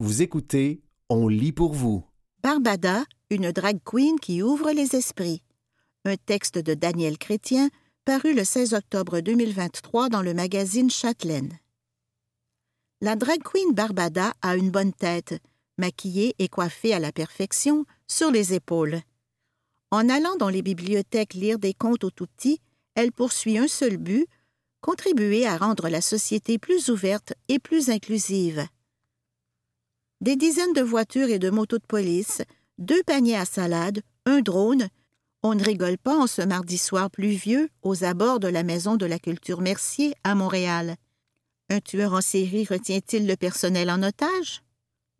Vous écoutez On lit pour vous. Barbada, une drag queen qui ouvre les esprits. Un texte de Daniel Chrétien, paru le 16 octobre 2023 dans le magazine Châtelaine. La drag queen Barbada a une bonne tête, maquillée et coiffée à la perfection, sur les épaules. En allant dans les bibliothèques lire des contes aux tout-petits, elle poursuit un seul but contribuer à rendre la société plus ouverte et plus inclusive. Des dizaines de voitures et de motos de police, deux paniers à salade, un drone. On ne rigole pas en ce mardi soir pluvieux aux abords de la Maison de la Culture Mercier à Montréal. Un tueur en série retient-il le personnel en otage?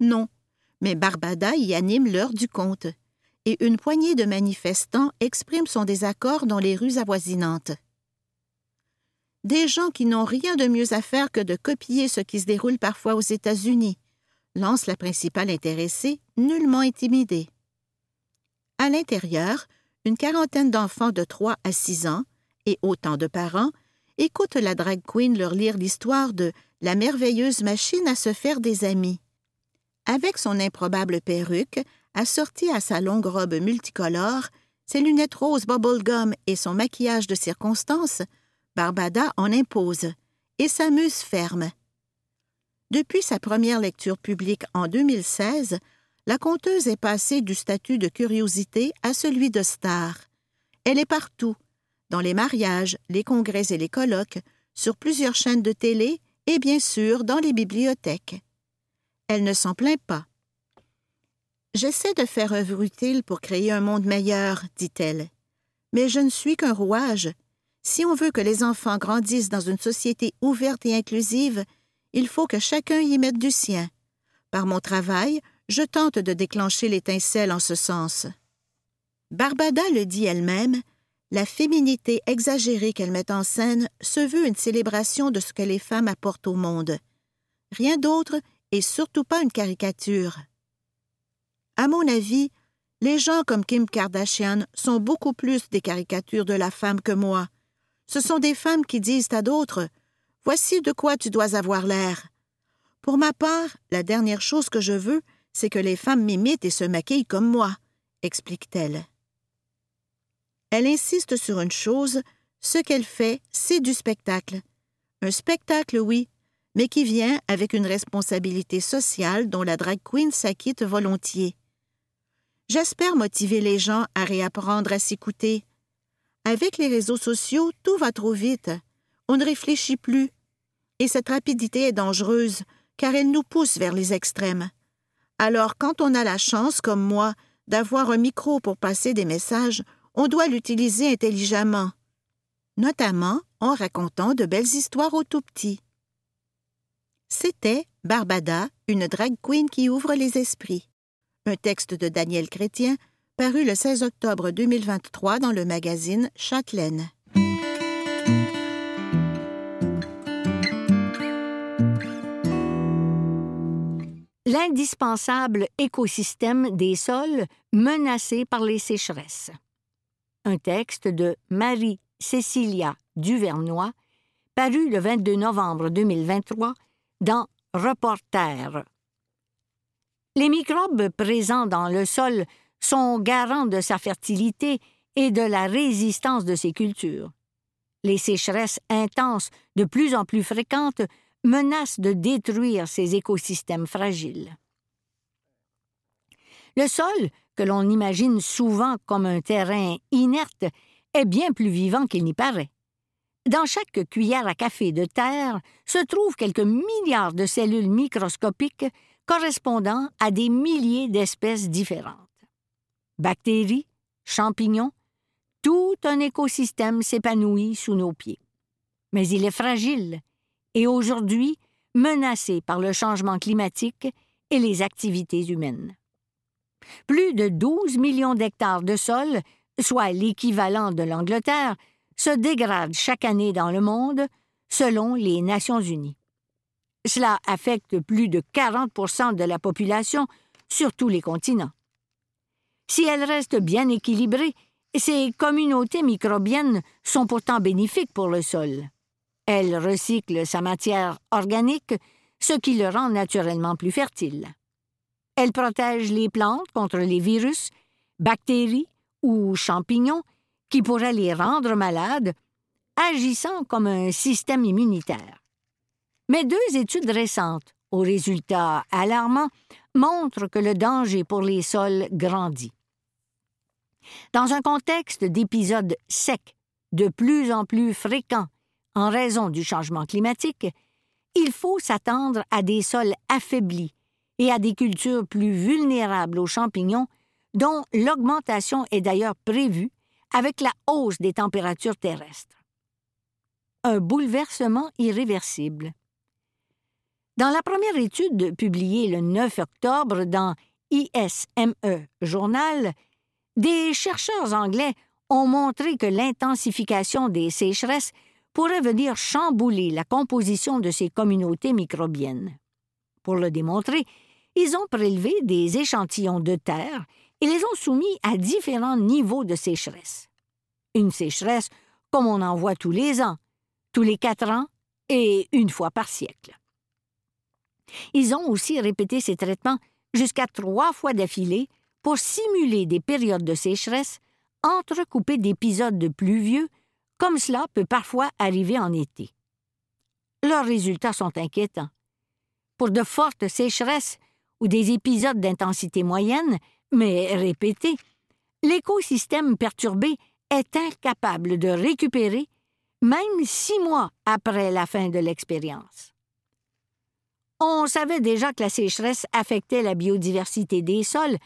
Non, mais Barbada y anime l'heure du compte, et une poignée de manifestants exprime son désaccord dans les rues avoisinantes. Des gens qui n'ont rien de mieux à faire que de copier ce qui se déroule parfois aux États-Unis, lance la principale intéressée, nullement intimidée. À l'intérieur, une quarantaine d'enfants de 3 à 6 ans, et autant de parents, écoutent la drag queen leur lire l'histoire de la merveilleuse machine à se faire des amis. Avec son improbable perruque, assortie à sa longue robe multicolore, ses lunettes roses bubblegum et son maquillage de circonstance, Barbada en impose et s'amuse ferme. Depuis sa première lecture publique en 2016, la conteuse est passée du statut de curiosité à celui de star. Elle est partout, dans les mariages, les congrès et les colloques, sur plusieurs chaînes de télé et bien sûr dans les bibliothèques. Elle ne s'en plaint pas. J'essaie de faire œuvre utile pour créer un monde meilleur, dit-elle. Mais je ne suis qu'un rouage. Si on veut que les enfants grandissent dans une société ouverte et inclusive, il faut que chacun y mette du sien. Par mon travail, je tente de déclencher l'étincelle en ce sens. Barbada le dit elle-même, la féminité exagérée qu'elle met en scène se veut une célébration de ce que les femmes apportent au monde. Rien d'autre et surtout pas une caricature. À mon avis, les gens comme Kim Kardashian sont beaucoup plus des caricatures de la femme que moi. Ce sont des femmes qui disent à d'autres Voici de quoi tu dois avoir l'air. Pour ma part, la dernière chose que je veux, c'est que les femmes m'imitent et se maquillent comme moi, explique-t-elle. Elle insiste sur une chose, ce qu'elle fait, c'est du spectacle. Un spectacle, oui, mais qui vient avec une responsabilité sociale dont la drag queen s'acquitte volontiers. J'espère motiver les gens à réapprendre à s'écouter. Avec les réseaux sociaux, tout va trop vite. On ne réfléchit plus. Et cette rapidité est dangereuse, car elle nous pousse vers les extrêmes. Alors, quand on a la chance, comme moi, d'avoir un micro pour passer des messages, on doit l'utiliser intelligemment, notamment en racontant de belles histoires aux tout petits. C'était Barbada, une drag queen qui ouvre les esprits. Un texte de Daniel Chrétien, paru le 16 octobre 2023 dans le magazine Châtelaine. L'indispensable écosystème des sols menacés par les sécheresses. Un texte de Marie-Cécilia Duvernois, paru le 22 novembre 2023 dans Reporter. Les microbes présents dans le sol sont garants de sa fertilité et de la résistance de ses cultures. Les sécheresses intenses, de plus en plus fréquentes, menace de détruire ces écosystèmes fragiles. Le sol, que l'on imagine souvent comme un terrain inerte, est bien plus vivant qu'il n'y paraît. Dans chaque cuillère à café de terre se trouvent quelques milliards de cellules microscopiques correspondant à des milliers d'espèces différentes. Bactéries, champignons, tout un écosystème s'épanouit sous nos pieds. Mais il est fragile et aujourd'hui menacé par le changement climatique et les activités humaines. Plus de 12 millions d'hectares de sol, soit l'équivalent de l'Angleterre, se dégradent chaque année dans le monde, selon les Nations unies. Cela affecte plus de 40% de la population sur tous les continents. Si elles restent bien équilibrées, ces communautés microbiennes sont pourtant bénéfiques pour le sol. Elle recycle sa matière organique, ce qui le rend naturellement plus fertile. Elle protège les plantes contre les virus, bactéries ou champignons qui pourraient les rendre malades, agissant comme un système immunitaire. Mais deux études récentes, aux résultats alarmants, montrent que le danger pour les sols grandit. Dans un contexte d'épisodes secs de plus en plus fréquents en raison du changement climatique, il faut s'attendre à des sols affaiblis et à des cultures plus vulnérables aux champignons, dont l'augmentation est d'ailleurs prévue avec la hausse des températures terrestres. Un bouleversement irréversible. Dans la première étude publiée le 9 octobre dans ISME Journal, des chercheurs anglais ont montré que l'intensification des sécheresses pourrait venir chambouler la composition de ces communautés microbiennes. Pour le démontrer, ils ont prélevé des échantillons de terre et les ont soumis à différents niveaux de sécheresse. Une sécheresse comme on en voit tous les ans, tous les quatre ans et une fois par siècle. Ils ont aussi répété ces traitements jusqu'à trois fois d'affilée pour simuler des périodes de sécheresse entrecoupées d'épisodes pluvieux, comme cela peut parfois arriver en été. Leurs résultats sont inquiétants. Pour de fortes sécheresses ou des épisodes d'intensité moyenne, mais répétés, l'écosystème perturbé est incapable de récupérer même six mois après la fin de l'expérience. On savait déjà que la sécheresse affectait la biodiversité des sols,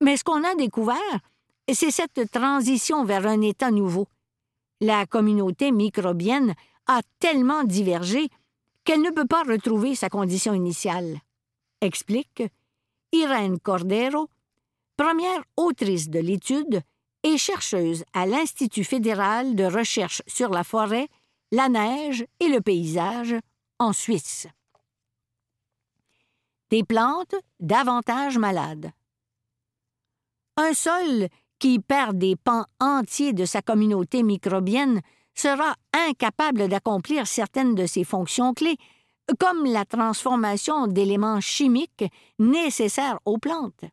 mais ce qu'on a découvert, c'est cette transition vers un état nouveau. La communauté microbienne a tellement divergé qu'elle ne peut pas retrouver sa condition initiale. Explique Irène Cordero, première autrice de l'étude et chercheuse à l'Institut fédéral de recherche sur la forêt, la neige et le paysage en Suisse. Des plantes davantage malades. Un sol qui perd des pans entiers de sa communauté microbienne sera incapable d'accomplir certaines de ses fonctions clés, comme la transformation d'éléments chimiques nécessaires aux plantes.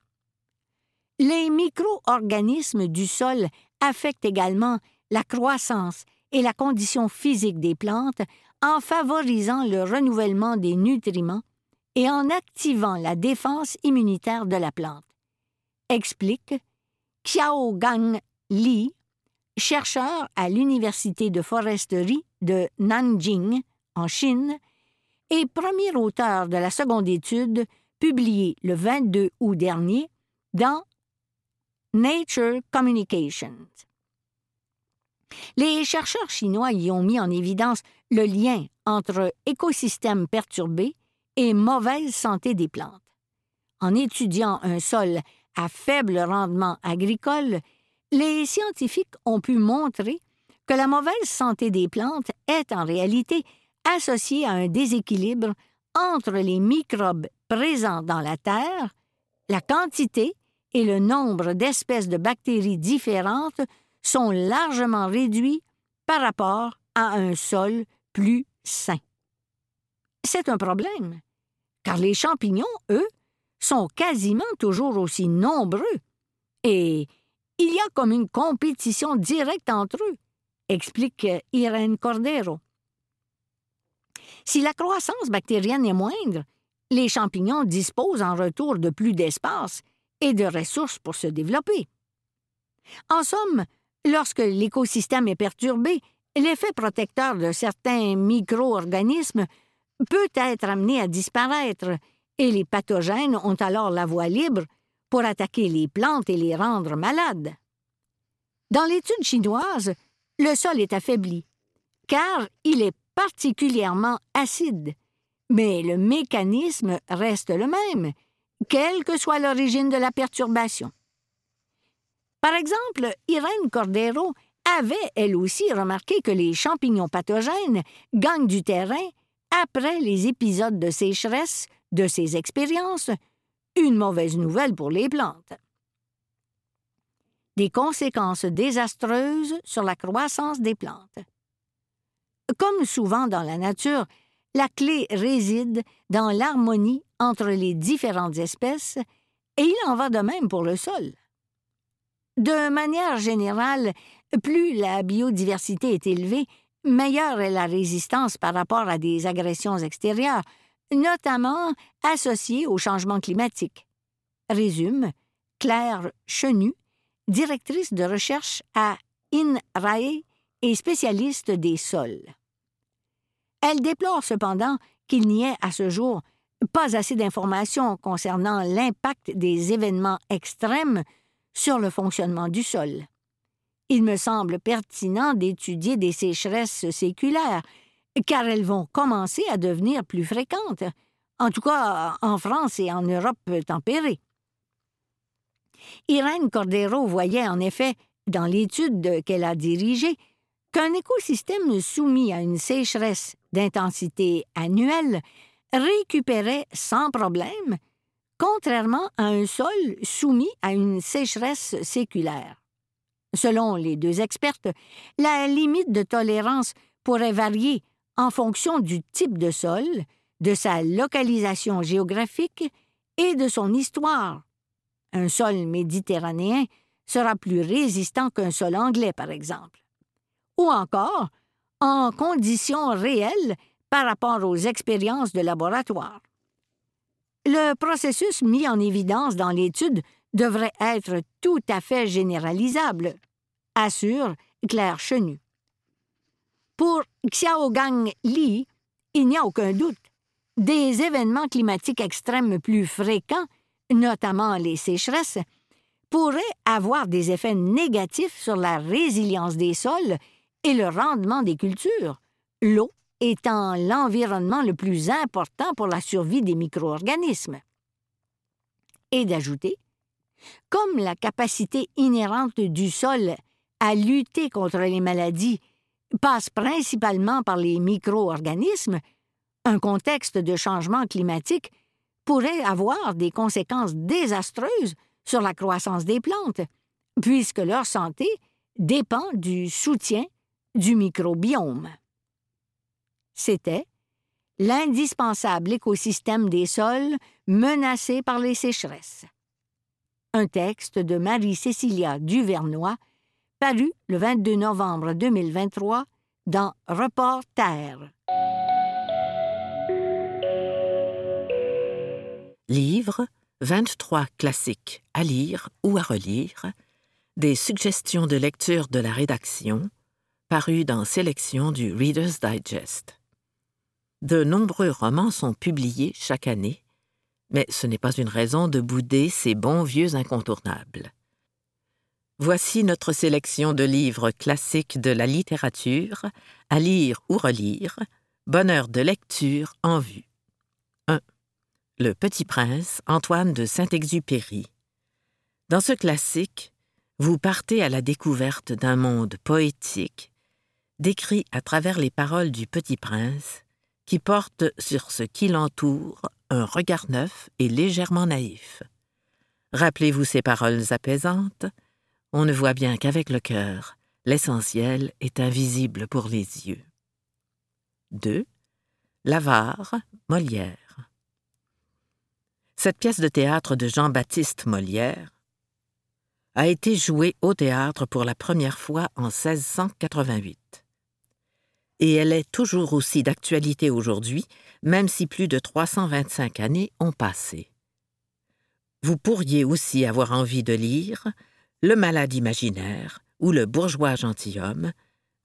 Les micro-organismes du sol affectent également la croissance et la condition physique des plantes en favorisant le renouvellement des nutriments et en activant la défense immunitaire de la plante. Explique Xiao Gang Li, chercheur à l'Université de foresterie de Nanjing, en Chine, et premier auteur de la seconde étude publiée le 22 août dernier dans Nature Communications. Les chercheurs chinois y ont mis en évidence le lien entre écosystèmes perturbés et mauvaise santé des plantes. En étudiant un sol à faible rendement agricole, les scientifiques ont pu montrer que la mauvaise santé des plantes est en réalité associée à un déséquilibre entre les microbes présents dans la terre, la quantité et le nombre d'espèces de bactéries différentes sont largement réduits par rapport à un sol plus sain. C'est un problème, car les champignons, eux, sont quasiment toujours aussi nombreux, et il y a comme une compétition directe entre eux, explique Irène Cordero. Si la croissance bactérienne est moindre, les champignons disposent en retour de plus d'espace et de ressources pour se développer. En somme, lorsque l'écosystème est perturbé, l'effet protecteur de certains micro-organismes peut être amené à disparaître, et les pathogènes ont alors la voie libre pour attaquer les plantes et les rendre malades. Dans l'étude chinoise, le sol est affaibli, car il est particulièrement acide, mais le mécanisme reste le même, quelle que soit l'origine de la perturbation. Par exemple, Irène Cordero avait, elle aussi, remarqué que les champignons pathogènes gagnent du terrain après les épisodes de sécheresse de ces expériences, une mauvaise nouvelle pour les plantes. Des conséquences désastreuses sur la croissance des plantes. Comme souvent dans la nature, la clé réside dans l'harmonie entre les différentes espèces Et il en va de même pour le sol. De manière générale, plus la biodiversité est élevée, meilleure est la résistance par rapport à des agressions extérieures, notamment associées au changement climatique. Résume Claire Chenu, directrice de recherche à INRAE et spécialiste des sols. Elle déplore cependant qu'il n'y ait à ce jour pas assez d'informations concernant l'impact des événements extrêmes sur le fonctionnement du sol. Il me semble pertinent d'étudier des sécheresses séculaires, car elles vont commencer à devenir plus fréquentes, en tout cas en France et en Europe tempérée. Irène Cordero voyait en effet, dans l'étude qu'elle a dirigée, qu'un écosystème soumis à une sécheresse d'intensité annuelle récupérait sans problème, contrairement à un sol soumis à une sécheresse séculaire. Selon les deux expertes, la limite de tolérance pourrait varier en fonction du type de sol, de sa localisation géographique et de son histoire. Un sol méditerranéen sera plus résistant qu'un sol anglais, par exemple. Ou encore, en conditions réelles par rapport aux expériences de laboratoire. Le processus mis en évidence dans l'étude devrait être tout à fait généralisable, assure Claire Chenu. Pour Xiaogang Li, il n'y a aucun doute. Des événements climatiques extrêmes plus fréquents, notamment les sécheresses, pourraient avoir des effets négatifs sur la résilience des sols et le rendement des cultures, l'eau étant l'environnement le plus important pour la survie des micro-organismes. Et d'ajouter, comme la capacité inhérente du sol à lutter contre les maladies passe principalement par les micro-organismes, un contexte de changement climatique pourrait avoir des conséquences désastreuses sur la croissance des plantes, puisque leur santé dépend du soutien du microbiome. C'était l'indispensable écosystème des sols menacés par les sécheresses. Un texte de Marie-Cécilia Duvernois, paru le 22 novembre 2023 dans Report Terre. Livre 23 classiques à lire ou à relire, des suggestions de lecture de la rédaction, paru dans Sélection du Reader's Digest. De nombreux romans sont publiés chaque année, mais ce n'est pas une raison de bouder ces bons vieux incontournables. Voici notre sélection de livres classiques de la littérature, à lire ou relire, bonheur de lecture en vue. 1. Le Petit Prince, Antoine de Saint-Exupéry. Dans ce classique, vous partez à la découverte d'un monde poétique, décrit à travers les paroles du Petit Prince, qui porte sur ce qui l'entoure un regard neuf et légèrement naïf. Rappelez-vous ces paroles apaisantes. On ne voit bien qu'avec le cœur, l'essentiel est invisible pour les yeux. 2. L'avare, Molière. Cette pièce de théâtre de Jean-Baptiste Molière a été jouée au théâtre pour la première fois en 1688 et elle est toujours aussi d'actualité aujourd'hui, même si plus de 325 années ont passé. Vous pourriez aussi avoir envie de lire Le malade imaginaire ou Le bourgeois gentilhomme.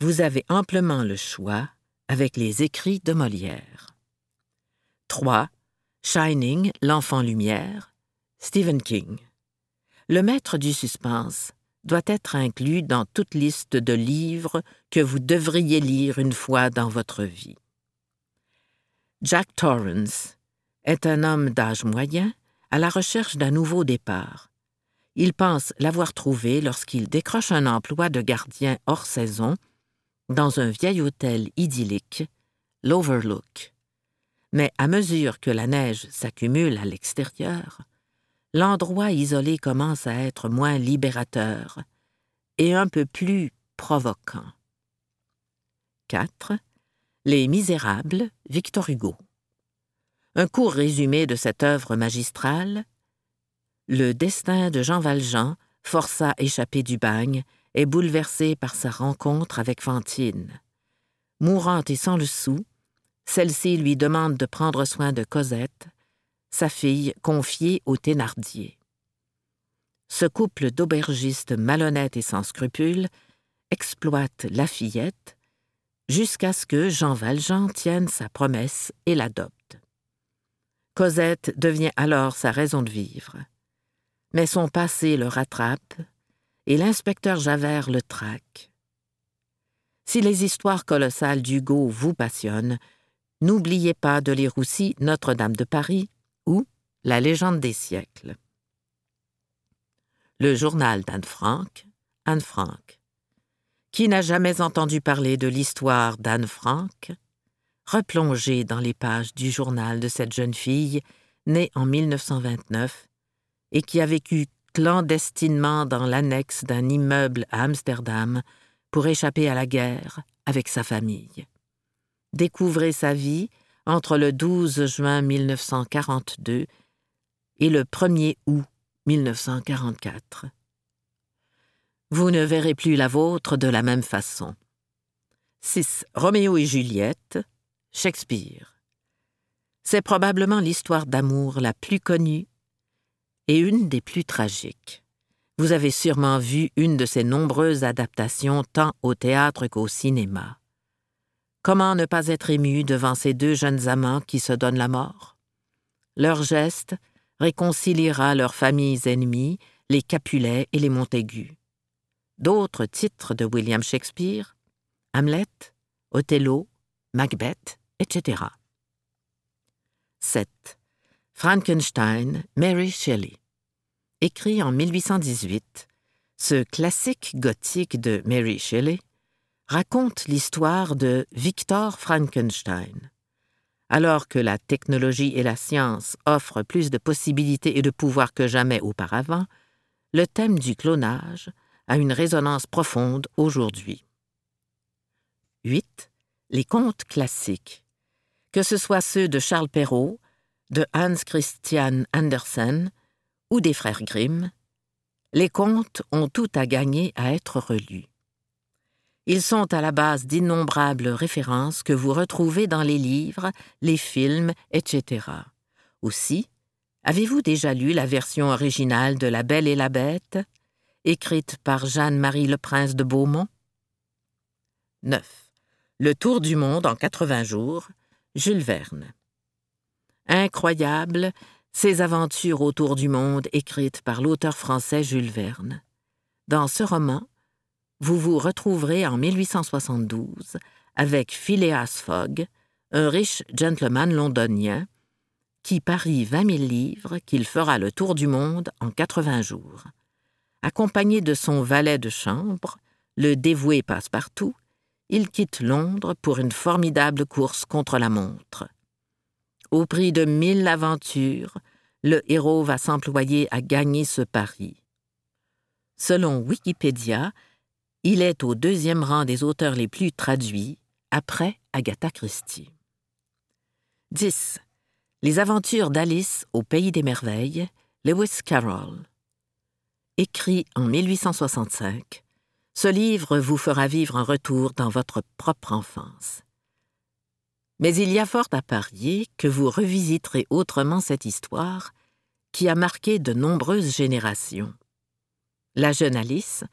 Vous avez amplement le choix avec les écrits de Molière. 3. Shining, l'enfant lumière, Stephen King. Le maître du suspense doit être inclus dans toute liste de livres que vous devriez lire une fois dans votre vie. Jack Torrance est un homme d'âge moyen à la recherche d'un nouveau départ. Il pense l'avoir trouvé lorsqu'il décroche un emploi de gardien hors saison dans un vieil hôtel idyllique, l'Overlook. Mais à mesure que la neige s'accumule à l'extérieur, l'endroit isolé commence à être moins libérateur et un peu plus provoquant. 4. Les Misérables, Victor Hugo. Un court résumé de cette œuvre magistrale. Le destin de Jean Valjean, forçat échappé du bagne, est bouleversé par sa rencontre avec Fantine. Mourante et sans le sou, celle-ci lui demande de prendre soin de Cosette, sa fille confiée au Thénardier. Ce couple d'aubergistes malhonnêtes et sans scrupules exploite la fillette jusqu'à ce que Jean Valjean tienne sa promesse et l'adopte. Cosette devient alors sa raison de vivre. Mais son passé le rattrape et l'inspecteur Javert le traque. Si les histoires colossales d'Hugo vous passionnent, n'oubliez pas de lire aussi Notre-Dame de Paris ou La légende des siècles. Le journal d'Anne Frank, Anne Frank. Qui n'a jamais entendu parler de l'histoire d'Anne Frank? Replongez dans les pages du journal de cette jeune fille née en 1929 et qui a vécu clandestinement dans l'annexe d'un immeuble à Amsterdam pour échapper à la guerre avec sa famille. Découvrez sa vie entre le 12 juin 1942 et le 1er août 1944. Vous ne verrez plus la vôtre de la même façon. 6. Roméo et Juliette, Shakespeare. C'est probablement l'histoire d'amour la plus connue et une des plus tragiques. Vous avez sûrement vu une de ses nombreuses adaptations tant au théâtre qu'au cinéma. Comment ne pas être ému devant ces deux jeunes amants qui se donnent la mort? Leur geste réconciliera leurs familles ennemies, les Capulets et les Montaigu. D'autres titres de William Shakespeare Hamlet, Othello, Macbeth, etc. 7. Frankenstein, Mary Shelley. Écrit en 1818, ce classique gothique de Mary Shelley raconte l'histoire de Victor Frankenstein. Alors que la technologie et la science offrent plus de possibilités et de pouvoirs que jamais auparavant, le thème du clonage a une résonance profonde aujourd'hui. 8. Les contes classiques. Que ce soit ceux de Charles Perrault, de Hans Christian Andersen ou des frères Grimm, les contes ont tout à gagner à être relus. Ils sont à la base d'innombrables références que vous retrouvez dans les livres, les films, etc. Aussi, avez-vous déjà lu la version originale de La Belle et la Bête, écrite par Jeanne-Marie Le Prince de Beaumont? 9. Le Tour du monde en 80 jours, Jules Verne. Incroyable, ces aventures autour du monde écrites par l'auteur français Jules Verne. Dans ce roman, vous vous retrouverez en 1872 avec Phileas Fogg, un riche gentleman londonien, qui parie vingt mille livres qu'il fera le tour du monde en 80 jours. Accompagné de son valet de chambre, le dévoué passe-partout, il quitte Londres pour une formidable course contre la montre. Au prix de mille aventures, le héros va s'employer à gagner ce pari. Selon Wikipédia, il est au deuxième rang des auteurs les plus traduits, après Agatha Christie. 10. Les aventures d'Alice au Pays des Merveilles, Lewis Carroll. Écrit en 1865, ce livre vous fera vivre un retour dans votre propre enfance. Mais il y a fort à parier que vous revisiterez autrement cette histoire qui a marqué de nombreuses générations. La jeune Alice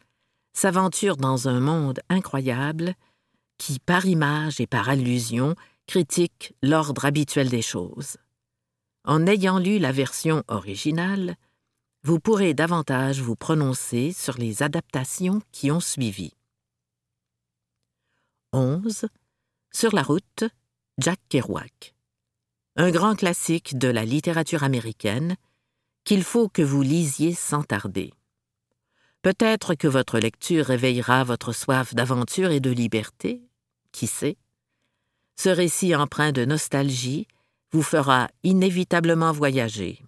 s'aventure dans un monde incroyable qui, par image et par allusion, critique l'ordre habituel des choses. En ayant lu la version originale, vous pourrez davantage vous prononcer sur les adaptations qui ont suivi. 11. Sur la route, Jack Kerouac. Un grand classique de la littérature américaine qu'il faut que vous lisiez sans tarder. Peut-être que votre lecture réveillera votre soif d'aventure et de liberté, qui sait. Ce récit empreint de nostalgie vous fera inévitablement voyager.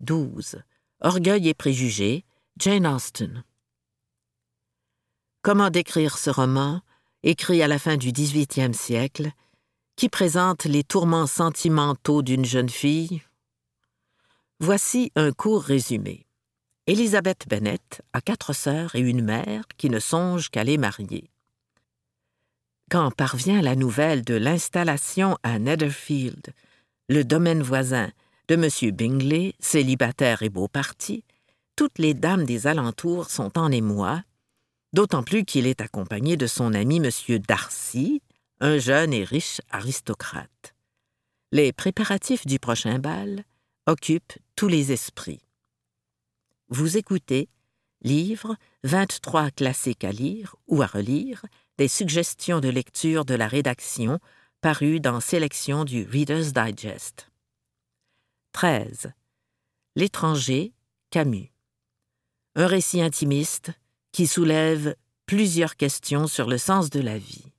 12. Orgueil et préjugés, Jane Austen. Comment décrire ce roman écrit à la fin du XVIIIe siècle, qui présente les tourments sentimentaux d'une jeune fille. Voici un court résumé. Elizabeth Bennet a quatre sœurs et une mère qui ne songent qu'à les marier. Quand parvient la nouvelle de l'installation à Netherfield, le domaine voisin de M. Bingley, célibataire et beau parti, toutes les dames des alentours sont en émoi, d'autant plus qu'il est accompagné de son ami M. Darcy, un jeune et riche aristocrate. Les préparatifs du prochain bal occupent tous les esprits. Vous écoutez Livre 23 classiques à lire ou à relire, des suggestions de lecture de la rédaction paru dans Sélection du Reader's Digest. 13. L'étranger, Camus. Un récit intimiste qui soulève plusieurs questions sur le sens de la vie.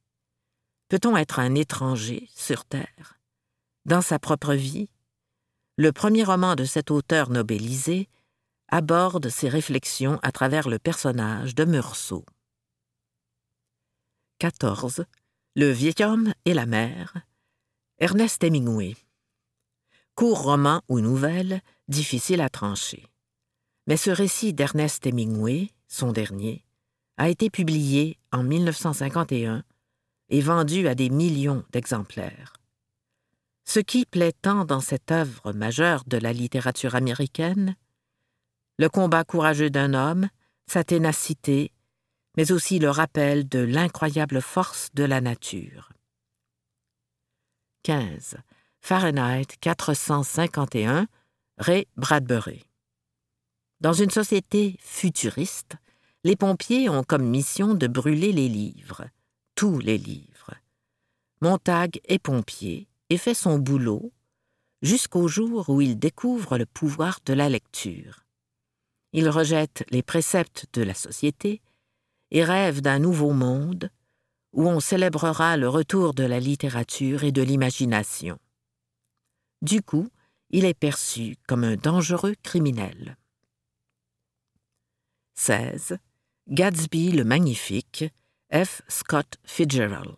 Peut-on être un étranger sur Terre? Dans sa propre vie Le premier roman de cet auteur nobélisé aborde ses réflexions à travers le personnage de Meursault. 14. Le vieil homme et la mère. Ernest Hemingway. Court roman ou nouvelle, difficile à trancher. Mais ce récit d'Ernest Hemingway, son dernier, a été publié en 1951 et vendu à des millions d'exemplaires. Ce qui plaît tant dans cette œuvre majeure de la littérature américaine, le combat courageux d'un homme, sa ténacité, mais aussi le rappel de l'incroyable force de la nature. 15. Fahrenheit 451, Ray Bradbury. Dans une société futuriste, les pompiers ont comme mission de brûler les livres, tous les livres. Montag est pompier et fait son boulot jusqu'au jour où il découvre le pouvoir de la lecture. Il rejette les préceptes de la société et rêve d'un nouveau monde où on célébrera le retour de la littérature et de l'imagination. Du coup, il est perçu comme un dangereux criminel. 16. Gatsby le Magnifique, F. Scott Fitzgerald.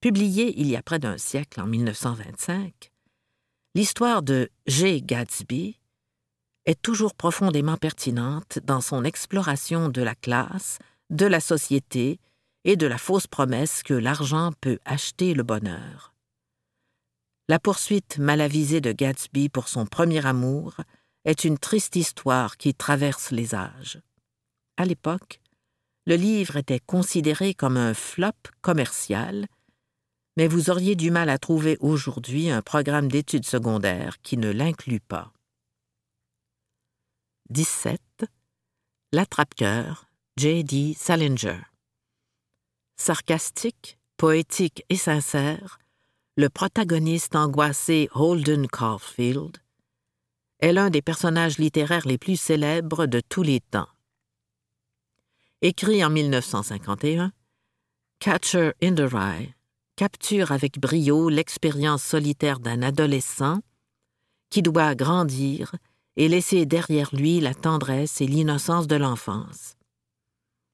Publié il y a près d'un siècle, en 1925, l'histoire de G. Gatsby est toujours profondément pertinente dans son exploration de la classe, de la société et de la fausse promesse que l'argent peut acheter le bonheur. La poursuite mal avisée de Gatsby pour son premier amour est une triste histoire qui traverse les âges. À l'époque, le livre était considéré comme un flop commercial, mais vous auriez du mal à trouver aujourd'hui un programme d'études secondaires qui ne l'inclut pas. 17. L'attrape-cœur, J.D. Salinger. Sarcastique, poétique et sincère, le protagoniste angoissé Holden Caulfield est l'un des personnages littéraires les plus célèbres de tous les temps. Écrit en 1951, Catcher in the Rye capture avec brio l'expérience solitaire d'un adolescent qui doit grandir et laisser derrière lui la tendresse et l'innocence de l'enfance.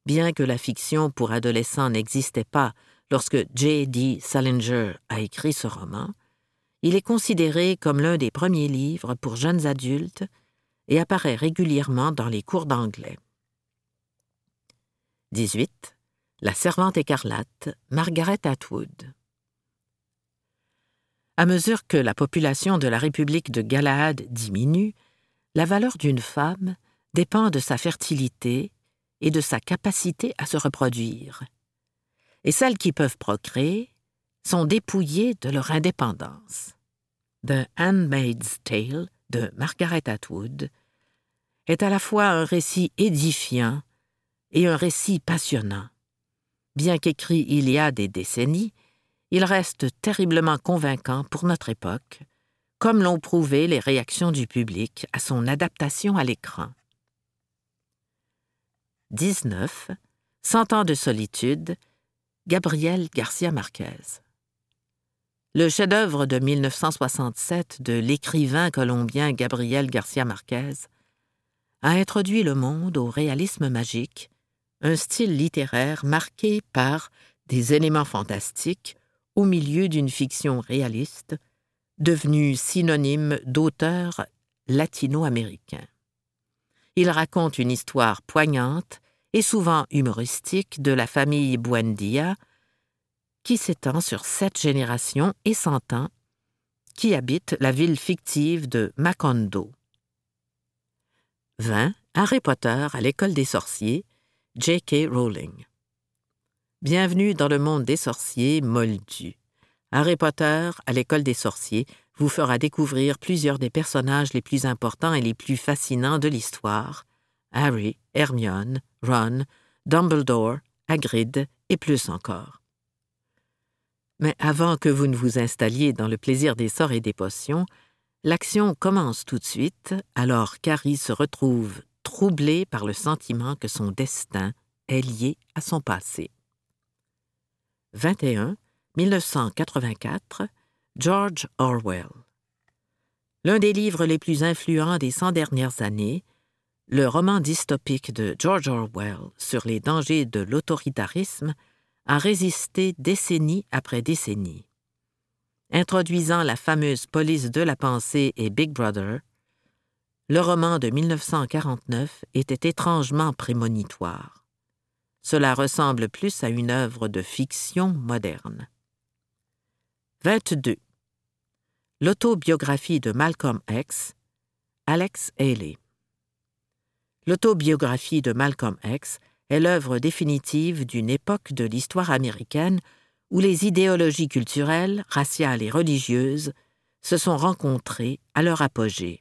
Bien que la fiction pour adolescents n'existait pas lorsque J.D. Salinger a écrit ce roman, il est considéré comme l'un des premiers livres pour jeunes adultes et apparaît régulièrement dans les cours d'anglais. 18. La servante écarlate, Margaret Atwood. À mesure que la population de la République de Galahad diminue, la valeur d'une femme dépend de sa fertilité et de sa capacité à se reproduire. Et celles qui peuvent procréer sont dépouillées de leur indépendance. The Handmaid's Tale de Margaret Atwood est à la fois un récit édifiant et un récit passionnant. Bien qu'écrit il y a des décennies, il reste terriblement convaincant pour notre époque comme l'ont prouvé les réactions du public à son adaptation à l'écran. 19. Cent ans de solitude, Gabriel Garcia Marquez. Le chef-d'œuvre de 1967 de l'écrivain colombien Gabriel Garcia Marquez a introduit le monde au réalisme magique, un style littéraire marqué par des éléments fantastiques au milieu d'une fiction réaliste devenu synonyme d'auteur latino-américain. Il raconte une histoire poignante et souvent humoristique de la famille Buendia, s'étend sur sept générations et cent ans, qui habitent la ville fictive de Macondo. 20. Harry Potter à l'école des sorciers, J.K. Rowling. Bienvenue dans le monde des sorciers moldus. Harry Potter à l'école des sorciers vous fera découvrir plusieurs des personnages les plus importants et les plus fascinants de l'histoire. Harry, Hermione, Ron, Dumbledore, Hagrid et plus encore. Mais avant que vous ne vous installiez dans le plaisir des sorts et des potions, l'action commence tout de suite alors qu'Harry se retrouve troublé par le sentiment que son destin est lié à son passé. 21. 1984. George Orwell. L'un des livres les plus influents des cent dernières années, le roman dystopique de George Orwell sur les dangers de l'autoritarisme a résisté décennie après décennie. Introduisant la fameuse police de la pensée et Big Brother, le roman de 1949 était étrangement prémonitoire. Cela ressemble plus à une œuvre de fiction moderne. 22. L'autobiographie de Malcolm X, Alex Haley. L'autobiographie de Malcolm X est l'œuvre définitive d'une époque de l'histoire américaine où les idéologies culturelles, raciales et religieuses se sont rencontrées à leur apogée.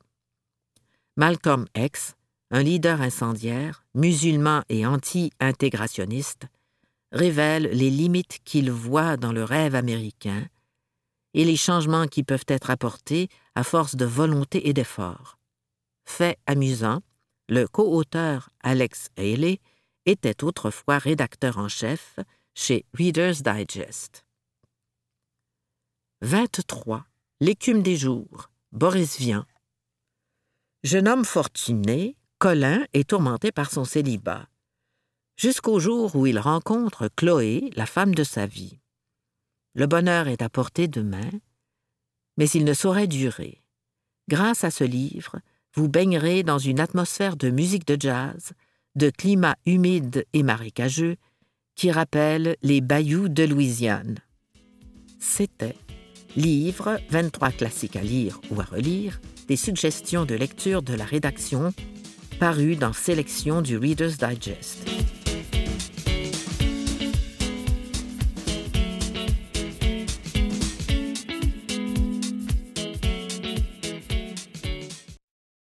Malcolm X, un leader incendiaire, musulman et anti-intégrationniste, révèle les limites qu'il voit dans le rêve américain et les changements qui peuvent être apportés à force de volonté et d'effort. Fait amusant, le co-auteur Alex Haley était autrefois rédacteur en chef chez Reader's Digest. 23. L'écume des jours. Boris Vian. Jeune homme fortuné, Colin est tourmenté par son célibat, jusqu'au jour où il rencontre Chloé, la femme de sa vie. Le bonheur est à portée de main, mais il ne saurait durer. Grâce à ce livre, vous baignerez dans une atmosphère de musique de jazz, de climat humide et marécageux qui rappelle les bayous de Louisiane. C'était Livre 23 classiques à lire ou à relire, des suggestions de lecture de la rédaction paru dans Sélection du Reader's Digest.